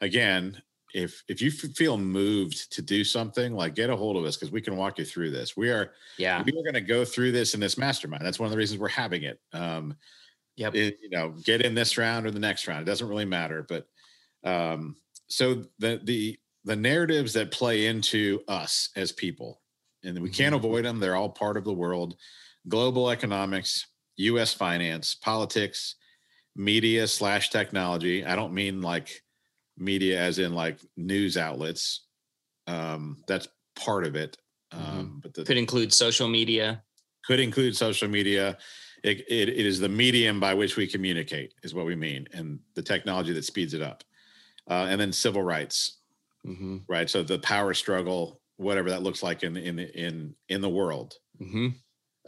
again, if if you feel moved to do something, like get a hold of us because we can walk you through this. We are yeah we are going to go through this in this mastermind. That's one of the reasons we're having it. Um, yep. It, you know, get in this round or the next round. It doesn't really matter, but um, so the the the narratives that play into us as people and we can't mm-hmm. avoid them they're all part of the world. Global economics us finance politics media slash technology. I don't mean like media as in like news outlets um that's part of it mm-hmm. um but the, could include social media. Could include social media. It, it, it is the medium by which we communicate is what we mean and the technology that speeds it up uh, and then civil rights, mm-hmm. right? So the power struggle, whatever that looks like in in in in the world. Mm-hmm.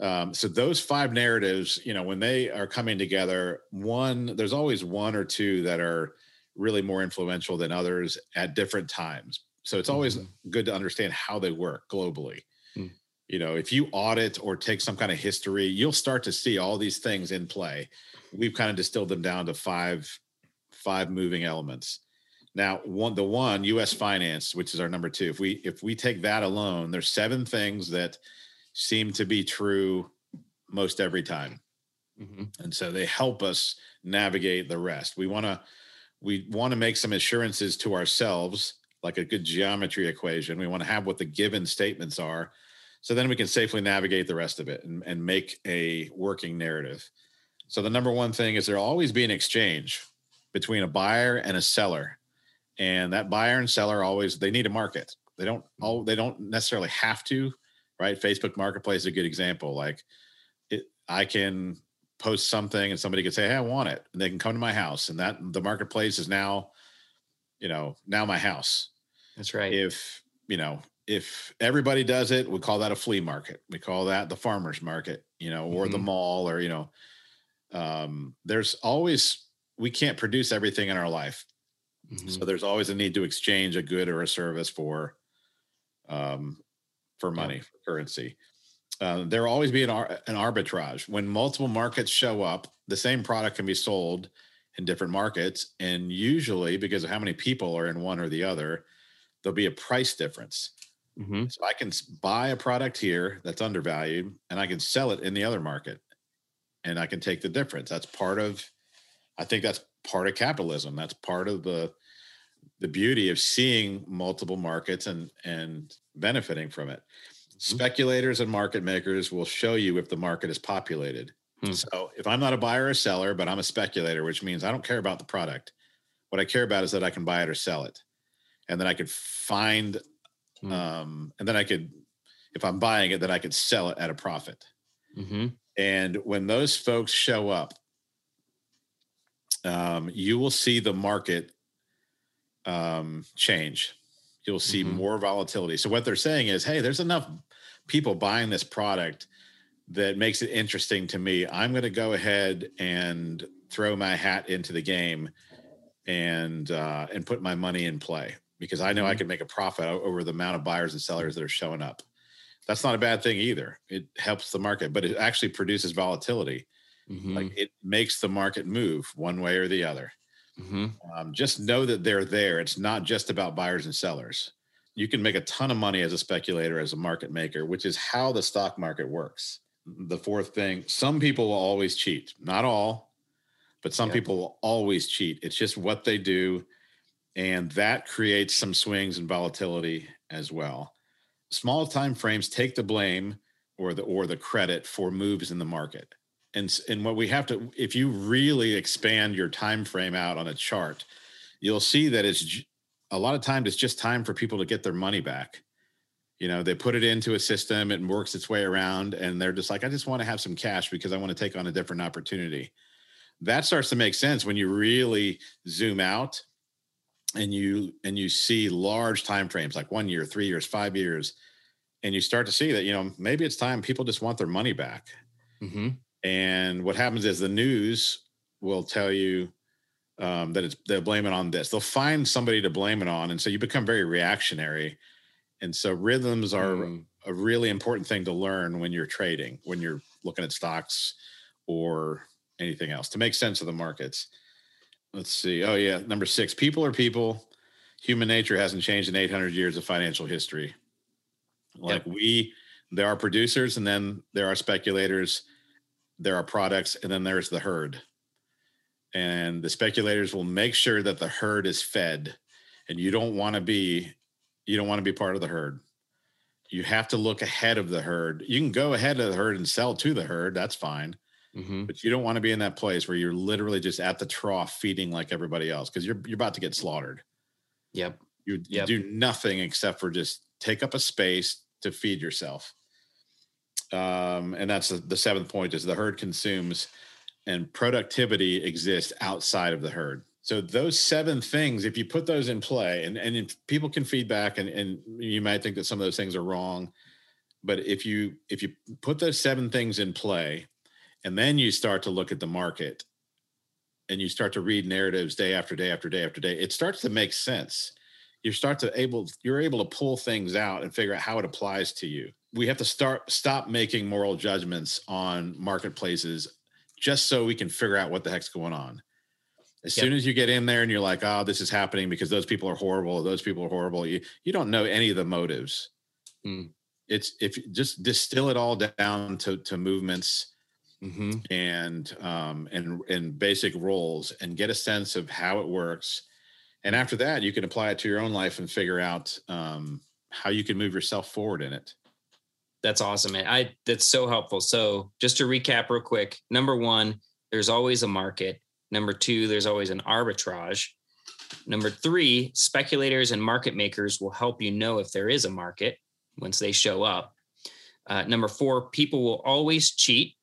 Um, so those five narratives, you know, when they are coming together, one there's always one or two that are really more influential than others at different times. So it's always mm-hmm. good to understand how they work globally. Mm. You know, if you audit or take some kind of history, you'll start to see all these things in play. We've kind of distilled them down to five five moving elements. Now, one the one U.S. finance, which is our number two. If we if we take that alone, there's seven things that seem to be true most every time, mm-hmm. and so they help us navigate the rest. We want to we want to make some assurances to ourselves, like a good geometry equation. We want to have what the given statements are. So then we can safely navigate the rest of it and, and make a working narrative. So the number one thing is there'll always be an exchange between a buyer and a seller. And that buyer and seller always they need a market. They don't all they don't necessarily have to, right? Facebook Marketplace is a good example. Like it, I can post something and somebody can say, Hey, I want it. And they can come to my house. And that the marketplace is now, you know, now my house. That's right. If, you know, if everybody does it, we call that a flea market. We call that the farmer's market, you know, or mm-hmm. the mall, or, you know, um, there's always, we can't produce everything in our life. Mm-hmm. So there's always a need to exchange a good or a service for, um, for money, yeah. for currency. Uh, there will always be an, an arbitrage when multiple markets show up. The same product can be sold in different markets, and usually because of how many people are in one or the other, there'll be a price difference. Mm-hmm. So I can buy a product here that's undervalued, and I can sell it in the other market, and I can take the difference. That's part of. I think that's part of capitalism. That's part of the the beauty of seeing multiple markets and and benefiting from it. Mm-hmm. Speculators and market makers will show you if the market is populated. Hmm. So if I'm not a buyer or seller, but I'm a speculator, which means I don't care about the product. What I care about is that I can buy it or sell it. And then I could find hmm. um, and then I could, if I'm buying it, then I could sell it at a profit. Mm-hmm. And when those folks show up, um, you will see the market um, change you'll see mm-hmm. more volatility. So what they're saying is, hey, there's enough people buying this product that makes it interesting to me. I'm going to go ahead and throw my hat into the game and uh, and put my money in play because I know mm-hmm. I can make a profit over the amount of buyers and sellers that are showing up. That's not a bad thing either. It helps the market, but it actually produces volatility. Mm-hmm. Like it makes the market move one way or the other. Mm-hmm. Um, just know that they're there. It's not just about buyers and sellers. You can make a ton of money as a speculator, as a market maker, which is how the stock market works. The fourth thing some people will always cheat, not all, but some people will always cheat. It's just what they do. And that creates some swings and volatility as well. Small time frames take the blame or the or the credit for moves in the market and and what we have to if you really expand your time frame out on a chart you'll see that it's a lot of times it's just time for people to get their money back. You know they put it into a system it works its way around and they're just like i just want to have some cash because i want to take on a different opportunity. That starts to make sense when you really zoom out and you and you see large time frames like one year three years five years and you start to see that you know maybe it's time people just want their money back. Mm-hmm. And what happens is the news will tell you um, that it's they'll blame it on this. They'll find somebody to blame it on, and so you become very reactionary. And so rhythms are mm. a really important thing to learn when you're trading, when you're looking at stocks or anything else to make sense of the markets. Let's see. Oh yeah, number six. People are people. Human nature hasn't changed in 800 years of financial history. Like yep. we, there are producers, and then there are speculators there are products, and then there's the herd. And the speculators will make sure that the herd is fed, and you don't want to be you don't want to be part of the herd. You have to look ahead of the herd. You can go ahead of the herd and sell to the herd. That's fine. Mm-hmm. But you don't want to be in that place where you're literally just at the trough feeding like everybody else because you're you're about to get slaughtered. Yep. You, yep. do nothing except for just take up a space to feed yourself um, and that's the, seventh point is the herd consumes and productivity exists outside of the herd. So those seven things if you put those in play and, and people can feedback and, and you might think that some of those things are wrong but if you if you put those seven things in play and then you start to look at the market and you start to read narratives day after day after day after day it starts to make sense. You start to able you're able to pull things out and figure out how it applies to you we have to start stop making moral judgments on marketplaces just so we can figure out what the heck's going on. As yep. soon as you get in there and you're like, oh, this is happening because those people are horrible, those people are horrible, you you don't know any of the motives. Mm. It's if just distill it all down to to movements mm-hmm. and um, and and basic roles and get a sense of how it works. And after that, you can apply it to your own life and figure out um, how you can move yourself forward in it. That's awesome, man. I that's so helpful. So just to recap real quick, number one, there's always a market. Number two, there's always an arbitrage. Number three, speculators and market makers will help you know if there is a market once they show up. Uh, number four, people will always cheat.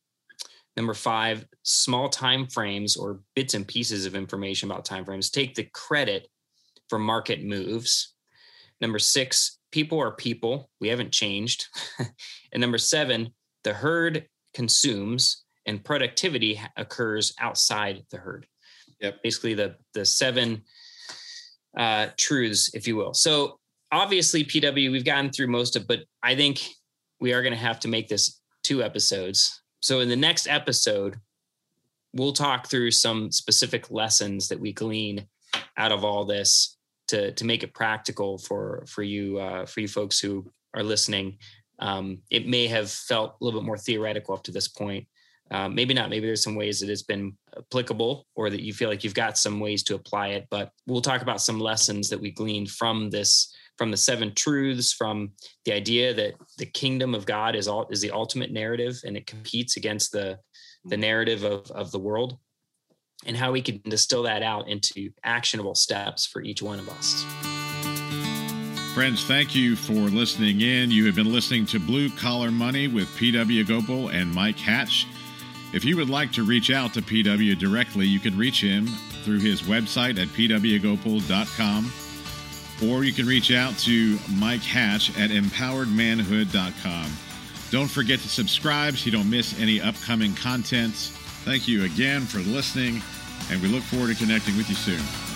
Number five, small time frames or bits and pieces of information about time frames take the credit for market moves. Number six, people are people. We haven't changed. and number seven, the herd consumes and productivity occurs outside the herd. Yep. Basically, the the seven uh, truths, if you will. So obviously, PW, we've gotten through most of, but I think we are going to have to make this two episodes. So in the next episode, we'll talk through some specific lessons that we glean out of all this to to make it practical for for you uh, for you folks who are listening. Um, it may have felt a little bit more theoretical up to this point. Uh, maybe not. Maybe there's some ways that it's been applicable, or that you feel like you've got some ways to apply it. But we'll talk about some lessons that we gleaned from this, from the seven truths, from the idea that the kingdom of God is all is the ultimate narrative, and it competes against the the narrative of of the world and how we can distill that out into actionable steps for each one of us. Friends, thank you for listening in. You have been listening to Blue Collar Money with PW Gopal and Mike Hatch. If you would like to reach out to PW directly, you can reach him through his website at pwgopal.com or you can reach out to Mike Hatch at empoweredmanhood.com. Don't forget to subscribe so you don't miss any upcoming content. Thank you again for listening, and we look forward to connecting with you soon.